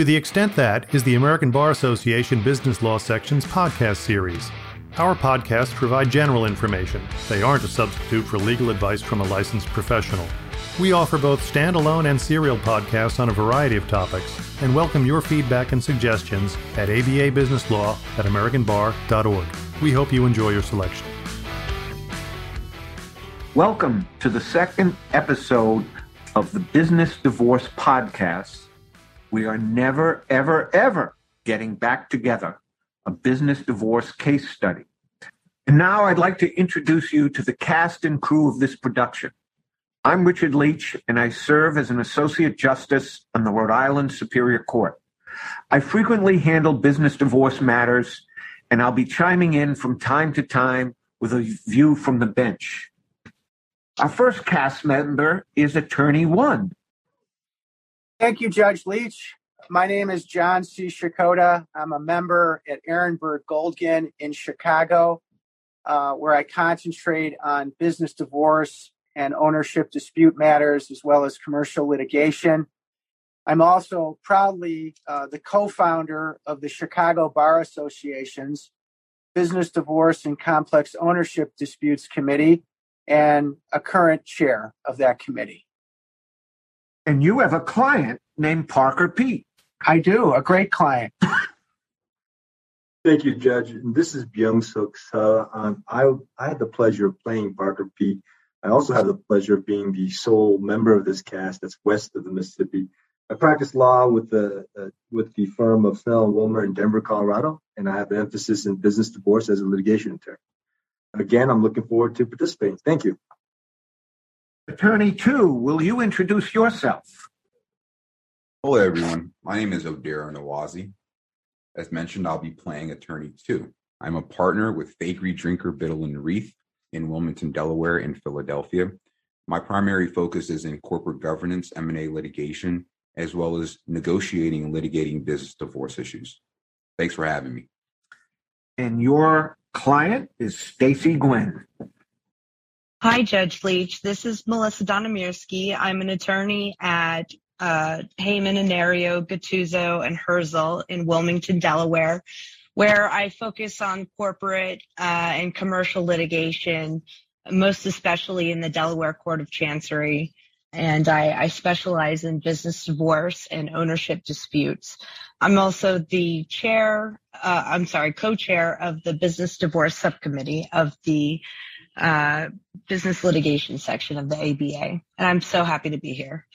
To the extent that is the American Bar Association Business Law Section's podcast series. Our podcasts provide general information. They aren't a substitute for legal advice from a licensed professional. We offer both standalone and serial podcasts on a variety of topics and welcome your feedback and suggestions at ababusinesslaw at americanbar.org. We hope you enjoy your selection. Welcome to the second episode of the Business Divorce Podcast. We are never, ever, ever getting back together a business divorce case study. And now I'd like to introduce you to the cast and crew of this production. I'm Richard Licht, and I serve as an Associate Justice on the Rhode Island Superior Court. I frequently handle business divorce matters, and I'll be chiming in from time to time with a view from the bench. Our first cast member is Attorney One. Thank you, Judge Licht. My name is John C. Sciaccotta. I'm a member at Aronberg Goldgehn in Chicago, uh, where I concentrate on business divorce and ownership dispute matters, as well as commercial litigation. I'm also proudly uh, the co founder of the Chicago Bar Association's Business Divorce and Complex Ownership Disputes Committee, and a current chair of that committee. And you have a client named Parker Pete. I do, a great client. Thank you, Judge. This is Byung Suk Seo. Um, I, I had the pleasure of playing Parker Pete. I also have the pleasure of being the sole member of this cast that's west of the Mississippi. I practice law with the uh, with the firm of Snell and Wilmer in Denver, Colorado, and I have an emphasis in business divorce as a litigation attorney. Again, I'm looking forward to participating. Thank you. Attorney two, will you introduce yourself? Hello, everyone. My name is Oderah Nwaeze. As mentioned, I'll be playing Attorney Two. I'm a partner with Faegre Drinker Biddle and Reath in Wilmington, Delaware, and Philadelphia. My primary focus is in corporate governance, M&A litigation, as well as negotiating and litigating business divorce issues. Thanks for having me. And your client is Stacy Gwen. Hi, Judge Licht. This is Melissa Donimirski. I'm an attorney at uh, Heyman, Enerio, Gattuso, and Hirzel in Wilmington, Delaware, where I focus on corporate uh, and commercial litigation, most especially in the Delaware Court of Chancery. And I, I specialize in business divorce and ownership disputes. I'm also the chair, uh, I'm sorry, co-chair of the business divorce subcommittee of the uh, business litigation section of the ABA. And I'm so happy to be here.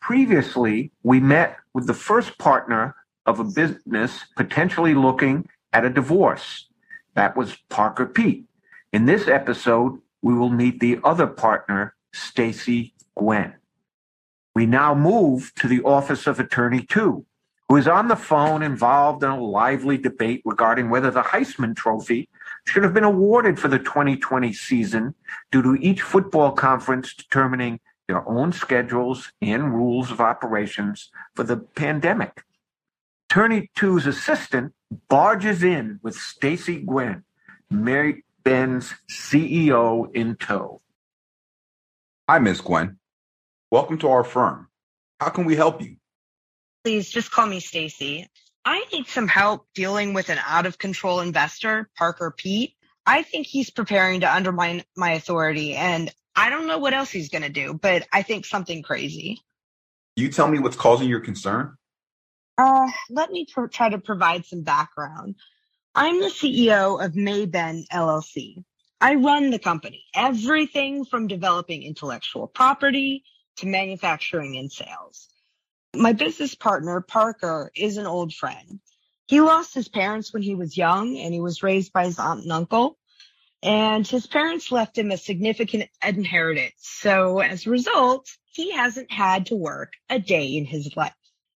Previously, we met with the first partner of a business potentially looking at a divorce. That was Parker Pete. In this episode, we will meet the other partner, Stacy Gwen. We now move to the Office of Attorney 2, who is on the phone involved in a lively debate regarding whether the Heisman Trophy should have been awarded for the 2020 season due to each football conference determining their own schedules and rules of operations for the pandemic. Attorney 2's assistant barges in with Stacy Gwen, Mary Ben's CEO in tow. Hi, Ms. Gwen. Welcome to our firm. How can we help you? Please just call me Stacy. I need some help dealing with an out of control investor, Parker Pete. I think he's preparing to undermine my authority and I don't know what else he's going to do, but I think something crazy. You tell me what's causing your concern? Uh, let me pr- try to provide some background. I'm the CEO of Mayben LLC. I run the company, everything from developing intellectual property to manufacturing and sales. My business partner, Parker, is an old friend. He lost his parents when he was young and he was raised by his aunt and uncle. And his parents left him a significant inheritance. So as a result, he hasn't had to work a day in his life.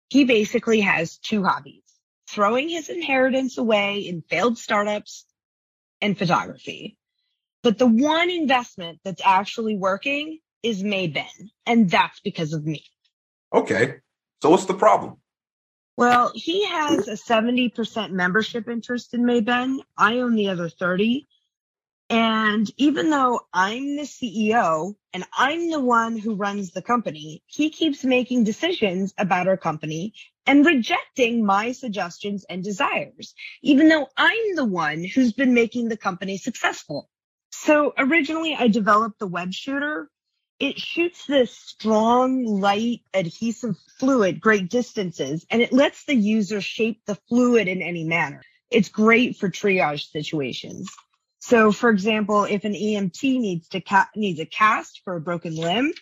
He basically has two hobbies, throwing his inheritance away in failed startups and photography. But the one investment that's actually working is Mayben, and that's because of me. Okay. So what's the problem? Well, he has a 70% membership interest in Mayben. I own the other 30. And even though I'm the CEO and I'm the one who runs the company, he keeps making decisions about our company and rejecting my suggestions and desires, even though I'm the one who's been making the company successful. So originally I developed the web shooter. It shoots this strong, light, adhesive fluid great distances, and it lets the user shape the fluid in any manner. It's great for triage situations. So for example, if an EMT needs to ca- needs a cast for a broken limb,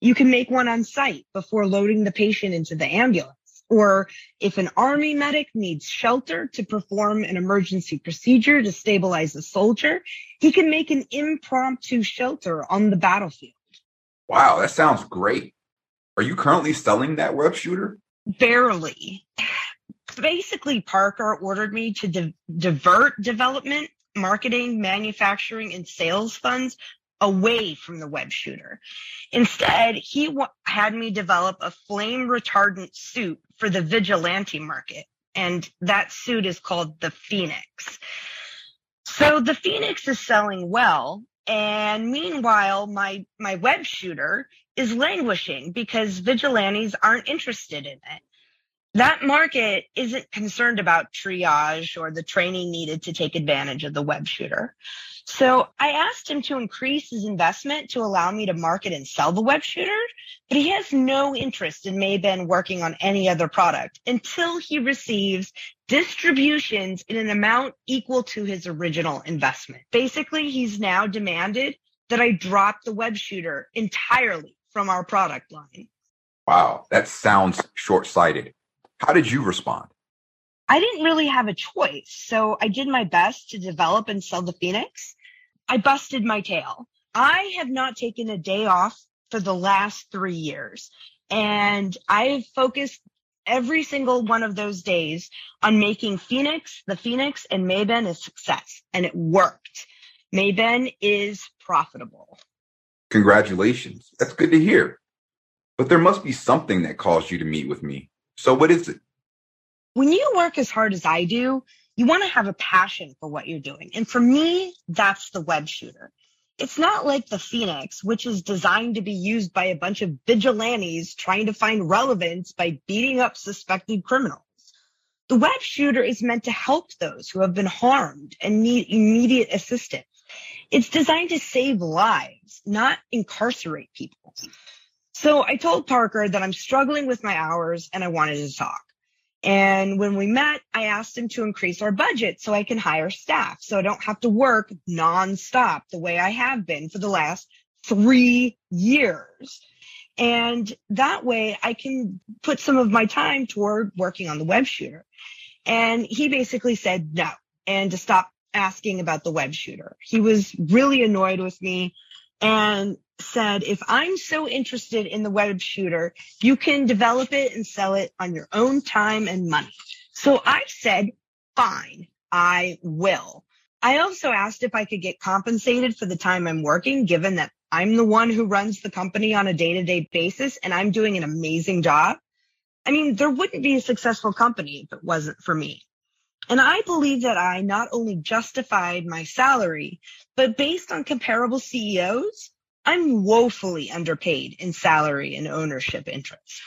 you can make one on site before loading the patient into the ambulance. Or if an army medic needs shelter to perform an emergency procedure to stabilize a soldier, he can make an impromptu shelter on the battlefield. Wow, that sounds great. Are you currently selling that web shooter? Barely. Basically, Parker ordered me to di- divert development, marketing, manufacturing, and sales funds away from the web shooter. Instead, he w- had me develop a flame retardant suit for the vigilante market. And that suit is called the Phoenix. So the Phoenix is selling well. And meanwhile, my, my web shooter is languishing because vigilantes aren't interested in it. That market isn't concerned about triage or the training needed to take advantage of the web shooter. So I asked him to increase his investment to allow me to market and sell the web shooter, but he has no interest in Mayben working on any other product until he receives distributions in an amount equal to his original investment. Basically, he's now demanded that I drop the web shooter entirely from our product line. Wow, that sounds short sighted. How did you respond? I didn't really have a choice, so I did my best to develop and sell the Phoenix. I busted my tail. I have not taken a day off for the last three years. And I've focused every single one of those days on making Phoenix, the Phoenix and Mayben a success. And it worked. Mayben is profitable. Congratulations. That's good to hear. But there must be something that caused you to meet with me. So what is it? When you work as hard as I do, you want to have a passion for what you're doing. And for me, that's the web shooter. It's not like the Phoenix, which is designed to be used by a bunch of vigilantes trying to find relevance by beating up suspected criminals. The web shooter is meant to help those who have been harmed and need immediate assistance. It's designed to save lives, not incarcerate people. So I told Parker that I'm struggling with my hours and I wanted to talk. And when we met, I asked him to increase our budget so I can hire staff so I don't have to work nonstop the way I have been for the last three years. And that way I can put some of my time toward working on the web shooter. And he basically said no and to stop asking about the web shooter. He was really annoyed with me and said, if I'm so interested in the web shooter, you can develop it and sell it on your own time and money. So I said, fine, I will. I also asked if I could get compensated for the time I'm working, given that I'm the one who runs the company on a day to day basis and I'm doing an amazing job. I mean, there wouldn't be a successful company if it wasn't for me. And I believe that I not only justified my salary, but based on comparable CEOs, I'm woefully underpaid in salary and ownership interests.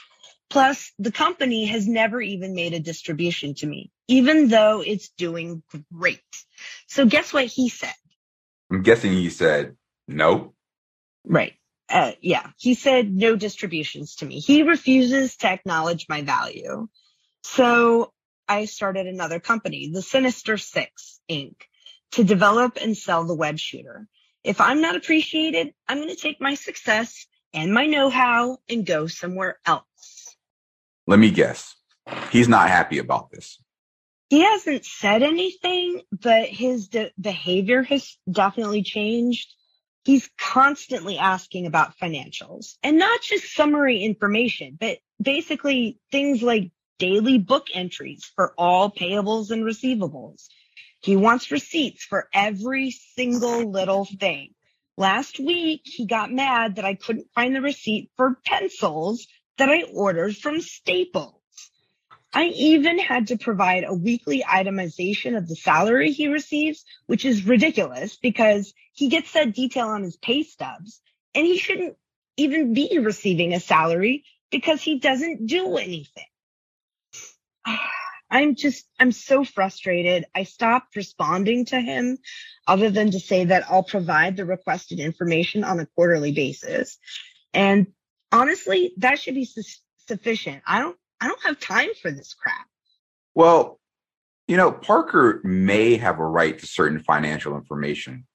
Plus, the company has never even made a distribution to me, even though it's doing great. So guess what he said? I'm guessing he said no. Right. Uh, yeah. He said no distributions to me. He refuses to acknowledge my value. So I started another company, the Sinister Six Inc., to develop and sell the web shooter. If I'm not appreciated, I'm going to take my success and my know-how and go somewhere else. Let me guess. He's not happy about this. He hasn't said anything, but his de- behavior has definitely changed. He's constantly asking about financials and not just summary information, but basically things like daily book entries for all payables and receivables he wants receipts for every single little thing. Last week, he got mad that I couldn't find the receipt for pencils that I ordered from Staples. I even had to provide a weekly itemization of the salary he receives, which is ridiculous because he gets that detail on his pay stubs and he shouldn't even be receiving a salary because he doesn't do anything. I'm just, I'm so frustrated. I stopped responding to him other than to say that I'll provide the requested information on a quarterly basis. And honestly, that should be su- sufficient. I don't, I don't have time for this crap. Well, you know, Parker may have a right to certain financial information.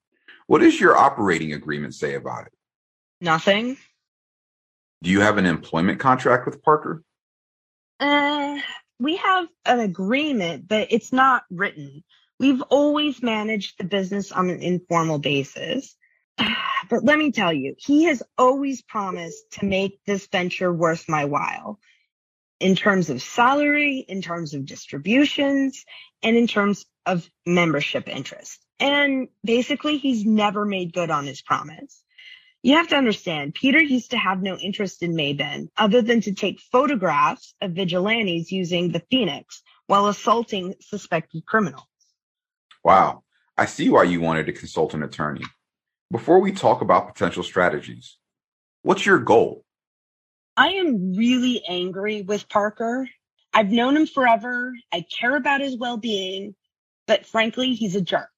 What does your operating agreement say about it? Nothing. Do you have an employment contract with Parker? Uh, we have an agreement, but it's not written. We've always managed the business on an informal basis. But let me tell you, he has always promised to make this venture worth my while in terms of salary, in terms of distributions, and in terms of membership interest. And basically, he's never made good on his promise. You have to understand, Peter used to have no interest in Mayben other than to take photographs of vigilantes using the Phoenix while assaulting suspected criminals. Wow. I see why you wanted to consult an attorney. Before we talk about potential strategies, what's your goal? I am really angry with Parker. I've known him forever. I care about his well being, but frankly, he's a jerk.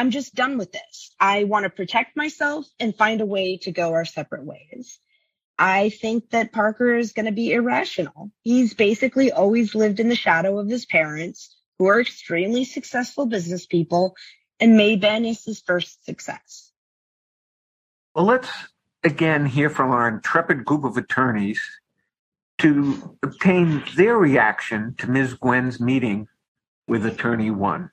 I'm just done with this. I want to protect myself and find a way to go our separate ways. I think that Parker is going to be irrational. He's basically always lived in the shadow of his parents, who are extremely successful business people, and Mayben is his first success. Well, let's again hear from our intrepid group of attorneys to obtain their reaction to Ms. Gwen's meeting with Attorney One.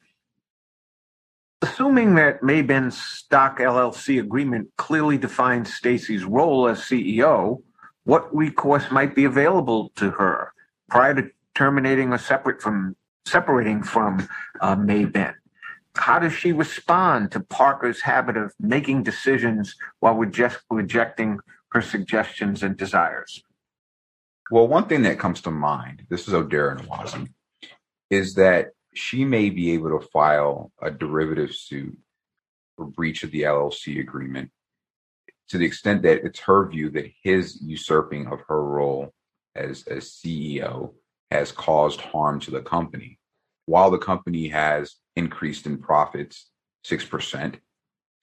Assuming that Mayben's stock LLC agreement clearly defines Stacy's role as CEO, what recourse might be available to her prior to terminating or separate from separating from uh, Mayben? How does she respond to Parker's habit of making decisions while reject, rejecting her suggestions and desires? Well, one thing that comes to mind, this is Oderah Nwaeze, is that she may be able to file a derivative suit for breach of the LLC agreement to the extent that it's her view that his usurping of her role as, as CEO has caused harm to the company. While the company has increased in profits 6%,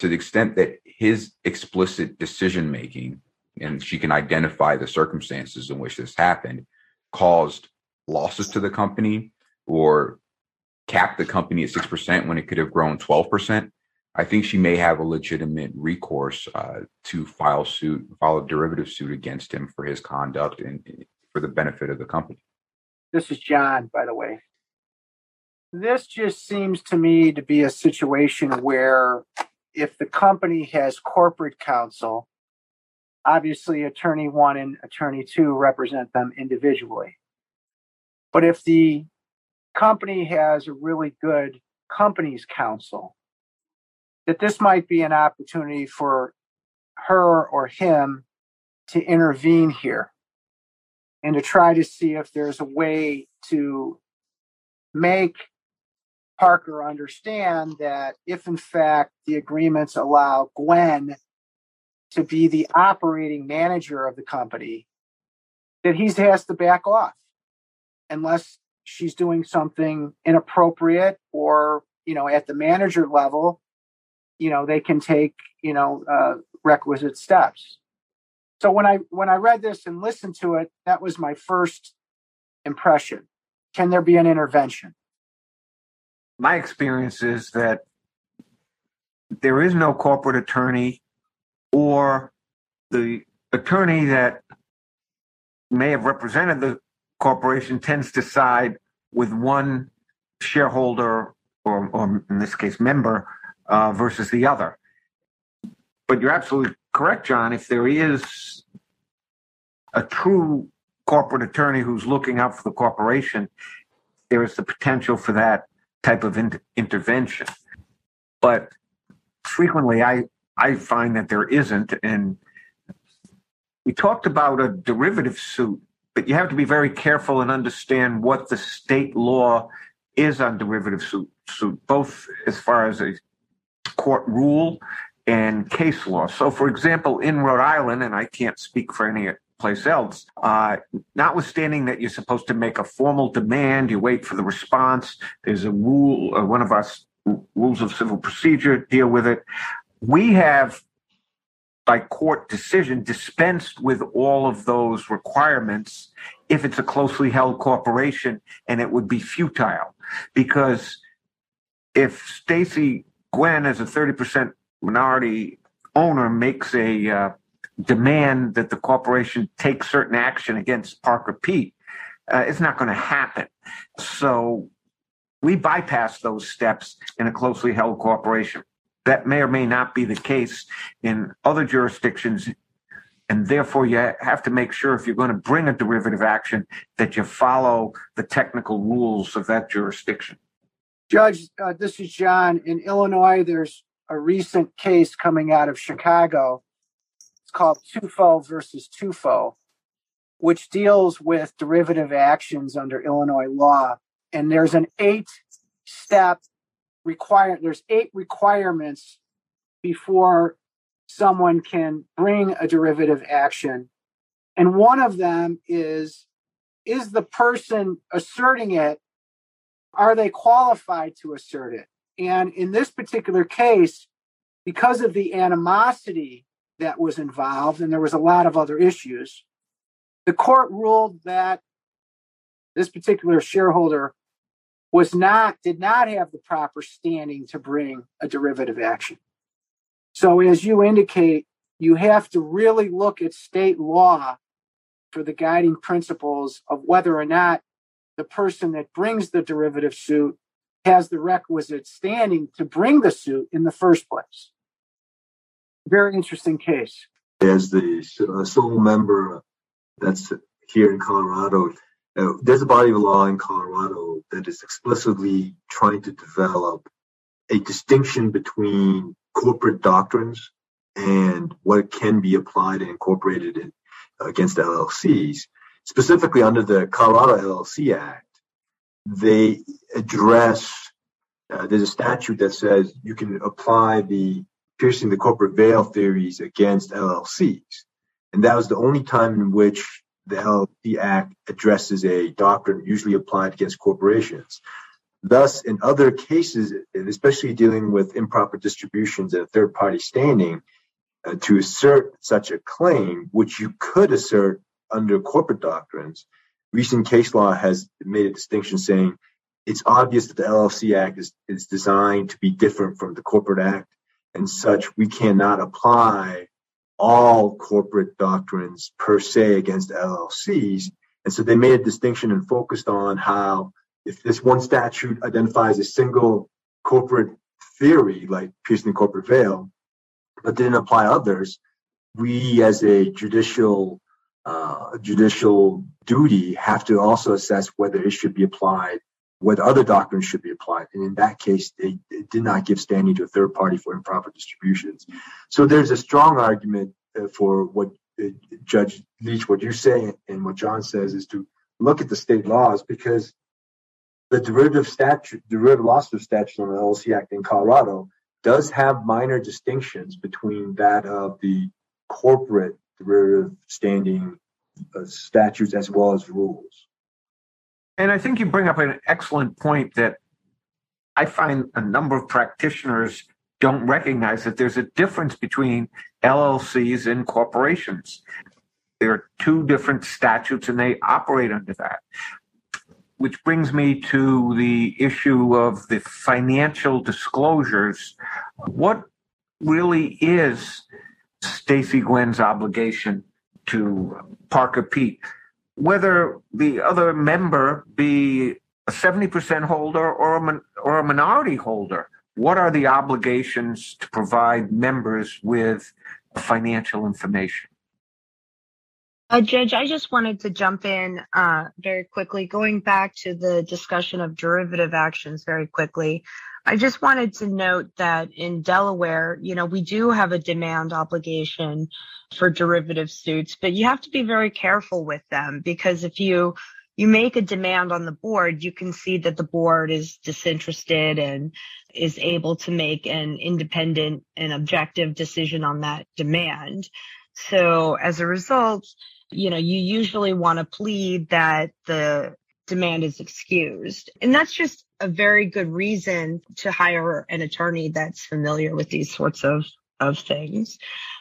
to the extent that his explicit decision making, and she can identify the circumstances in which this happened, caused losses to the company or capped the company at 6% when it could have grown 12%, I think she may have a legitimate recourse uh, to file suit, file a derivative suit against him for his conduct and for the benefit of the company. This is John, by the way. This just seems to me to be a situation where if the company has corporate counsel, obviously attorney one and attorney two represent them individually. But if the company has a really good company's counsel, that this might be an opportunity for her or him to intervene here and to try to see if there's a way to make Parker understand that if in fact the agreements allow Gwen to be the operating manager of the company, that he has to back off unless she's doing something inappropriate or you know at the manager level you know they can take you know uh, requisite steps. So when i when i read this and listened to it that was my first impression. Can there be an intervention? My experience is that there is no corporate attorney or the attorney that may have represented the corporation tends to side with one shareholder or, or in this case member uh, versus the other. But you're absolutely correct, John. If there is a true corporate attorney who's looking out for the corporation, there is the potential for that type of in- intervention. But frequently, I I find that there isn't, and we talked about a derivative suit but you have to be very careful and understand what the state law is on derivative suit, suit both as far as a court rule and case law. So, for example, in Rhode Island, and I can't speak for any place else, uh, notwithstanding that you're supposed to make a formal demand, you wait for the response. There's a rule, uh, one of our rules of civil procedure deal with it. We have, by court decision, dispensed with all of those requirements if it's a closely held corporation, and it would be futile because if Stacy Gwen, as a 30% minority owner, makes a uh, demand that the corporation take certain action against Parker Pete, uh, it's not going to happen. So we bypass those steps in a closely held corporation. That may or may not be the case in other jurisdictions. And therefore, you have to make sure if you're going to bring a derivative action that you follow the technical rules of that jurisdiction. Judge, uh, this is John. In Illinois, there's a recent case coming out of Chicago. It's called Tufo versus Tufo, which deals with derivative actions under Illinois law. And there's an eight step require there's eight requirements before someone can bring a derivative action. And one of them is is the person asserting it are they qualified to assert it? And in this particular case, because of the animosity that was involved, and there was a lot of other issues, the court ruled that this particular shareholder was not did not have the proper standing to bring a derivative action. So as you indicate, you have to really look at state law for the guiding principles of whether or not the person that brings the derivative suit has the requisite standing to bring the suit in the first place. Very interesting case. As the uh, sole member that's here in Colorado, uh, there's a body of law in Colorado that is explicitly trying to develop a distinction between corporate doctrines and what can be applied and incorporated in, against LLCs specifically under the Colorado LLC Act, they address, uh, there's a statute that says you can apply the piercing the corporate veil theories against LLCs. And that was the only time in which the LLC Act addresses a doctrine usually applied against corporations. Thus, in other cases, especially dealing with improper distributions and third party standing, uh, to assert such a claim, which you could assert under corporate doctrines, recent case law has made a distinction saying it's obvious that the LLC Act is, is designed to be different from the Corporate Act, and such we cannot apply all corporate doctrines per se against LLCs. And so they made a distinction and focused on how if this one statute identifies a single corporate theory, like piercing the corporate veil, but didn't apply others, we as a judicial uh, judicial duty have to also assess whether it should be applied, whether other doctrines should be applied. And in that case, they, they did not give standing to a third party for improper distributions. So there's a strong argument uh, for what uh, Judge Licht, what you say and what John says is to look at the state laws because the derivative statute, derivative lawsuit statute on the LLC Act in Colorado does have minor distinctions between that of the corporate derivative standing uh, statutes as well as rules. And I think you bring up an excellent point that I find a number of practitioners don't recognize that there's a difference between LLCs and corporations. There are two different statutes and they operate under that. Which brings me to the issue of the financial disclosures. What really is Stacy Gwen's obligation to Parker Pete, whether the other member be a 70% holder or a, or a minority holder. What are the obligations to provide members with financial information? Uh, Judge, I just wanted to jump in uh, very quickly, going back to the discussion of derivative actions very quickly. I just wanted to note that in Delaware, you know, we do have a demand obligation for derivative suits, but you have to be very careful with them because if you you make a demand on the board, you can see that the board is disinterested and is able to make an independent and objective decision on that demand. So as a result, you know, you usually want to plead that the demand is excused. And that's just a very good reason to hire an attorney that's familiar with these sorts of, of things.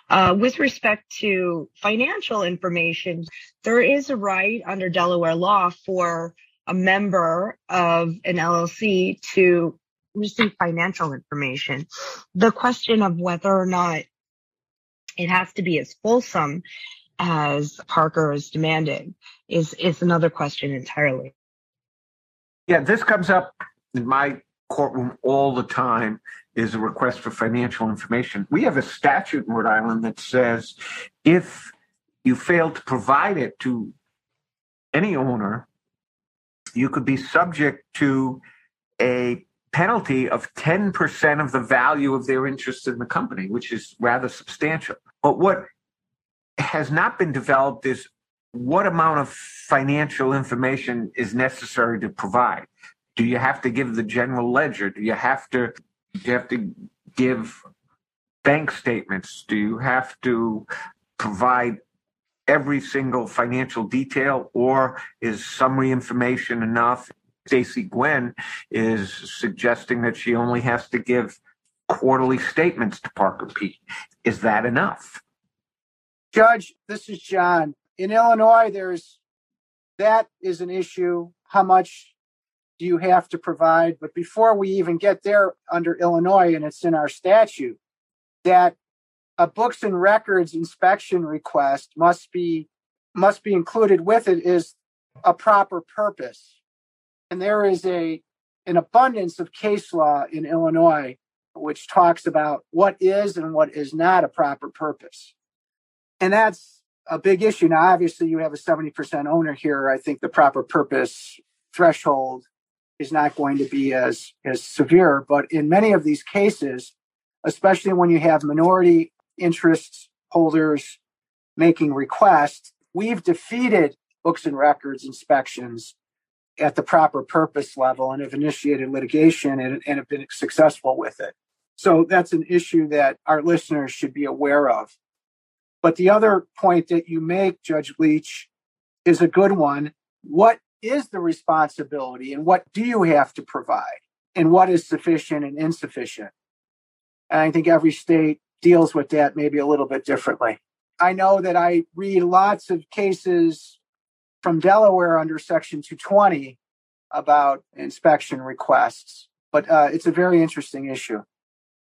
Uh, with respect to financial information, there is a right under Delaware law for a member of an LLC to receive financial information. The question of whether or not it has to be as fulsome as Parker is demanding is is another question entirely. Yeah, this comes up in my courtroom all the time is a request for financial information. We have a statute in Rhode Island that says if you fail to provide it to any owner, you could be subject to a penalty of 10% of the value of their interest in the company, which is rather substantial. But what has not been developed is what amount of financial information is necessary to provide. Do you have to give the general ledger? Do you have to do you have to give bank statements? Do you have to provide every single financial detail or is summary information enough? Stacy Gwen is suggesting that she only has to give quarterly statements to Parker Pete. Is that enough? Judge, this is John. In Illinois, there's that is an issue. How much do you have to provide? But before we even get there under Illinois, and it's in our statute, that a books and records inspection request must be must be included with it is a proper purpose. And there is a an abundance of case law in Illinois which talks about what is and what is not a proper purpose and that's a big issue. Now, obviously, you have a 70% owner here. I think the proper purpose threshold is not going to be as, as severe. But in many of these cases, especially when you have minority interest holders making requests, we've defeated books and records inspections at the proper purpose level and have initiated litigation and, and have been successful with it. So that's an issue that our listeners should be aware of. But the other point that you make, Judge Licht, is a good one. What is the responsibility and what do you have to provide? And what is sufficient and insufficient? And I think every state deals with that maybe a little bit differently. I know that I read lots of cases from Delaware under Section 220 about inspection requests, but uh, it's a very interesting issue.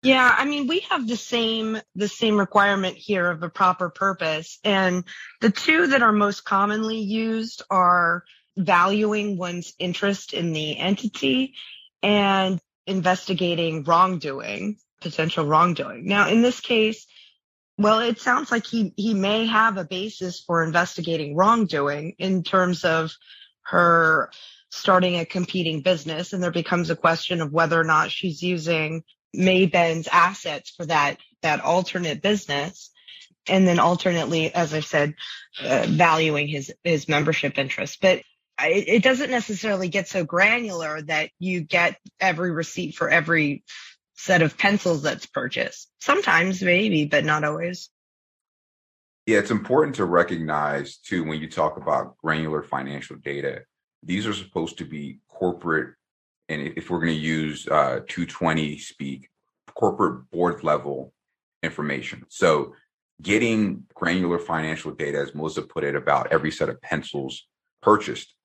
Yeah, I mean, we have the same the same requirement here of a proper purpose, and the two that are most commonly used are valuing one's interest in the entity and investigating wrongdoing, potential wrongdoing. Now, in this case, well, it sounds like he he may have a basis for investigating wrongdoing in terms of her starting a competing business, and there becomes a question of whether or not she's using Mayben's assets for that that alternate business, and then alternately, as I said, uh, valuing his his membership interest. But it, it doesn't necessarily get so granular that you get every receipt for every set of pencils that's purchased. Sometimes, maybe, but not always. Yeah, it's important to recognize too when you talk about granular financial data, these are supposed to be corporate and if we're going to use uh, 220 speak, corporate board level information. So getting granular financial data, as Melissa put it, about every set of pencils purchased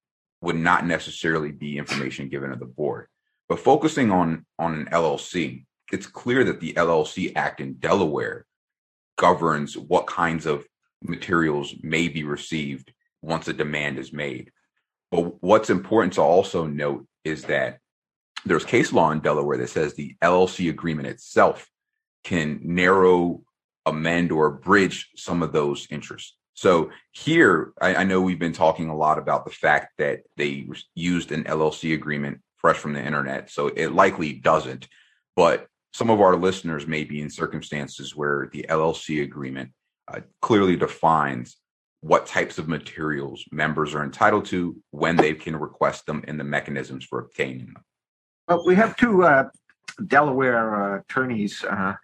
would not necessarily be information given to the board. But focusing on, on an LLC, it's clear that the LLC Act in Delaware governs what kinds of materials may be received once a demand is made. But what's important to also note is that there's case law in Delaware that says the LLC agreement itself can narrow, amend, or bridge some of those interests. So here, I, I, know we've been talking a lot about the fact that they used an LLC agreement fresh from the internet. So it likely doesn't. But some of our listeners may be in circumstances where the LLC agreement uh, clearly defines what types of materials members are entitled to, when they can request them, and the mechanisms for obtaining them. Well, we have two uh, Delaware uh, attorneys uh,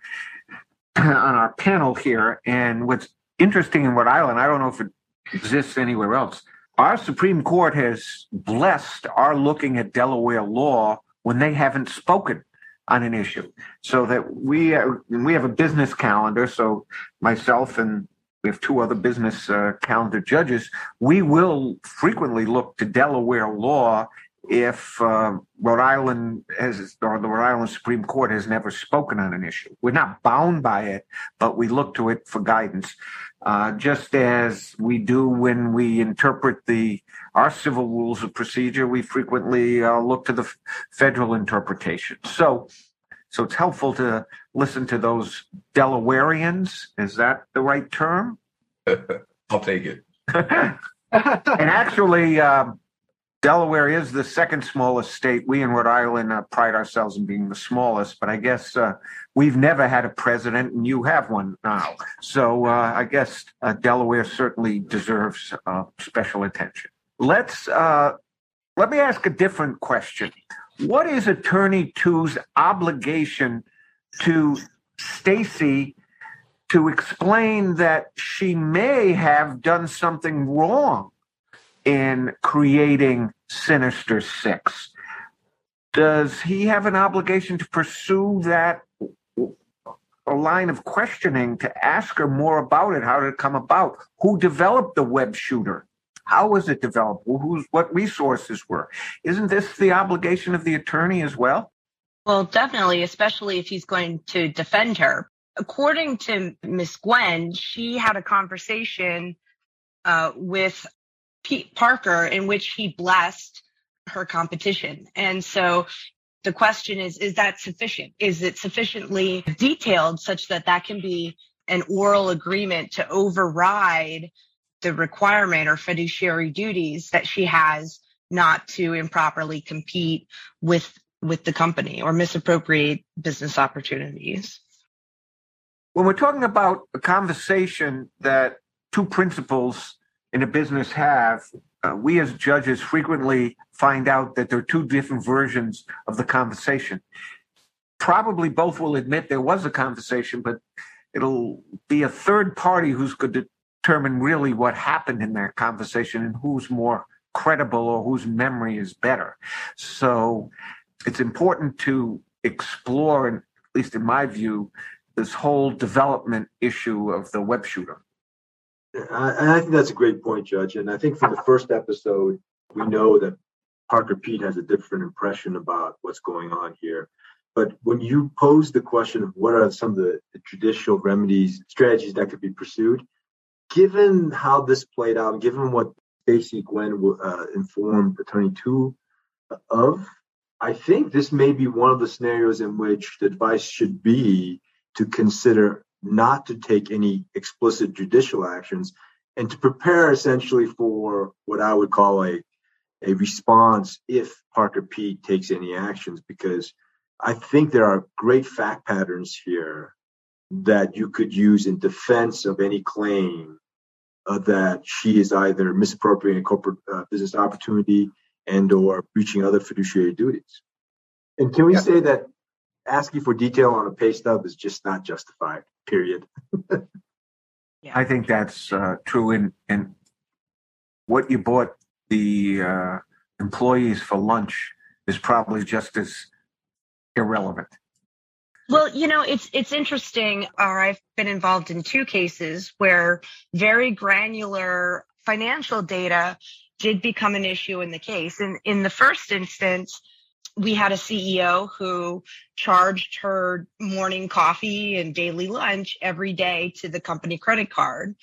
on our panel here, and what's interesting in Rhode Island, I don't know if it exists anywhere else. Our Supreme Court has blessed our looking at Delaware law when they haven't spoken on an issue. So that we uh, we have a business calendar. So myself and we have two other business uh, calendar judges. We will frequently look to Delaware law if uh, Rhode Island has, or the Rhode Island Supreme Court has never spoken on an issue. We're not bound by it, but we look to it for guidance, uh, just as we do when we interpret the our civil rules of procedure. We frequently uh, look to the f- federal interpretation. So, so it's helpful to listen to those Delawareans. Is that the right term? I'll take it. and actually. Um, Delaware is the second smallest state. We in Rhode Island uh, pride ourselves in being the smallest, but I guess uh, we've never had a president, and you have one now. So uh, I guess uh, Delaware certainly deserves uh, special attention. Let's uh, let me ask a different question. What is Attorney Two's obligation to Stacy to explain that she may have done something wrong in creating Sinister Six. Does he have an obligation to pursue that a line of questioning to ask her more about it? How did it come about? Who developed the web shooter? How was it developed? Who's what resources were? Isn't this the obligation of the attorney as well? Well, definitely, especially if he's going to defend her. According to Miss Gwen, she had a conversation uh, with Pete Parker in which he blessed her competition. And so the question is, is that sufficient? Is it sufficiently detailed such that that can be an oral agreement to override the requirement or fiduciary duties that she has not to improperly compete with with the company or misappropriate business opportunities. When we're talking about a conversation that two principals in a business have, uh, we as judges frequently find out that there are two different versions of the conversation. Probably both will admit there was a conversation, but it'll be a third party who's going to determine really what happened in that conversation and who's more credible or whose memory is better. So it's important to explore, at least in my view, this whole development issue of the web shooter. And I think that's a great point, Judge. And I think from the first episode, we know that Parker Pete has a different impression about what's going on here. But when you pose the question of what are some of the, the judicial remedies, strategies that could be pursued, given how this played out, given what Stacy Gwen uh, informed Attorney Two of, I think this may be one of the scenarios in which the advice should be to consider not to take any explicit judicial actions and to prepare essentially for what I would call a a response if Parker Pete takes any actions because I think there are great fact patterns here that you could use in defense of any claim uh, that she is either misappropriating corporate uh, business opportunity and or breaching other fiduciary duties. And can we yeah. say that asking for detail on a pay stub is just not justified? period. yeah. I think that's uh, true. And and what you bought the uh, employees for lunch is probably just as irrelevant. Well, you know, it's it's interesting. Or I've been involved in two cases where very granular financial data did become an issue in the case. And in the first instance, we had a CEO who charged her morning coffee and daily lunch every day to the company credit card.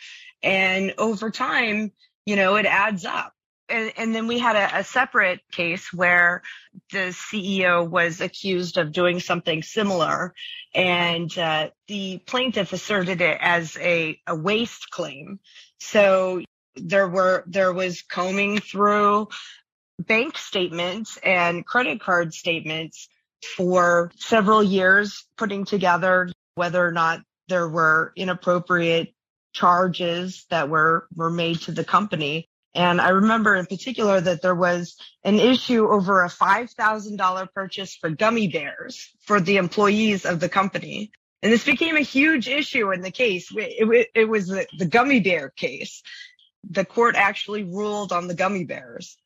And over time, you know, it adds up. and, and then we had a, a, separate case where the CEO was accused of doing something similar, and uh, the plaintiff asserted it as a, a waste claim. So there were there was combing through bank statements and credit card statements for several years, putting together whether or not there were inappropriate charges that were were made to the company and I remember in particular that there was an issue over a $5,000 purchase for gummy bears for the employees of the company. And this became a huge issue in the case. It, it, it was the, the gummy bear case. The court actually ruled on the gummy bears.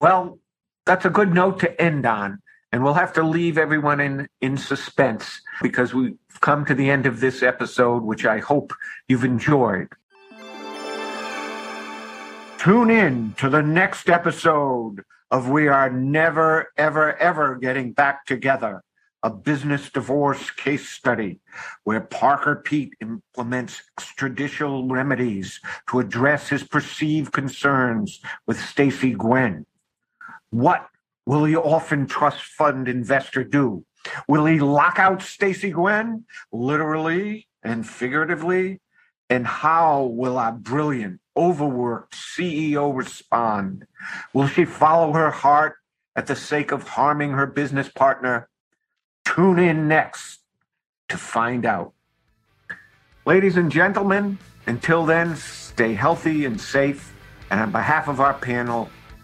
Well, that's a good note to end on. And we'll have to leave everyone in, in suspense because we've come to the end of this episode, which I hope you've enjoyed. Tune in to the next episode of We Are Never, Ever, Ever Getting Back Together, a business divorce case study where Parker Pete implements extrajudicial remedies to address his perceived concerns with Stacy Gwen. What will the orphan trust fund investor do? Will he lock out Stacy Gwen, literally and figuratively? And how will our brilliant overworked CEO respond? Will she follow her heart at the sake of harming her business partner? Tune in next to find out. Ladies and gentlemen, until then, stay healthy and safe. And on behalf of our panel,